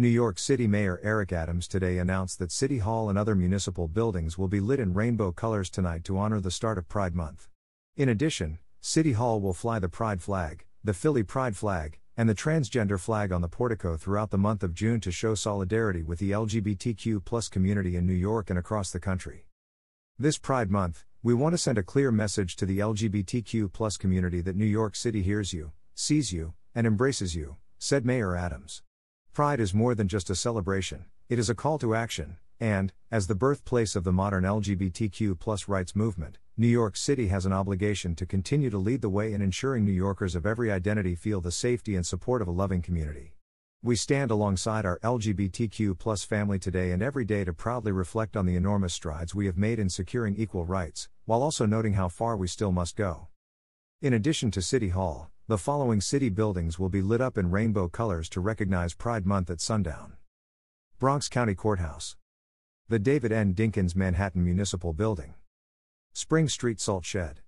New York City Mayor Eric Adams today announced that City Hall and other municipal buildings will be lit in rainbow colors tonight to honor the start of Pride Month. In addition, City Hall will fly the Pride flag, the Philly Pride flag, and the transgender flag on the portico throughout the month of June to show solidarity with the LGBTQ community in New York and across the country. This Pride Month, we want to send a clear message to the LGBTQ community that New York City hears you, sees you, and embraces you, said Mayor Adams. Pride is more than just a celebration, it is a call to action, and, as the birthplace of the modern LGBTQ rights movement, New York City has an obligation to continue to lead the way in ensuring New Yorkers of every identity feel the safety and support of a loving community. We stand alongside our LGBTQ family today and every day to proudly reflect on the enormous strides we have made in securing equal rights, while also noting how far we still must go. In addition to City Hall, the following city buildings will be lit up in rainbow colors to recognize Pride Month at sundown Bronx County Courthouse, the David N. Dinkins Manhattan Municipal Building, Spring Street Salt Shed.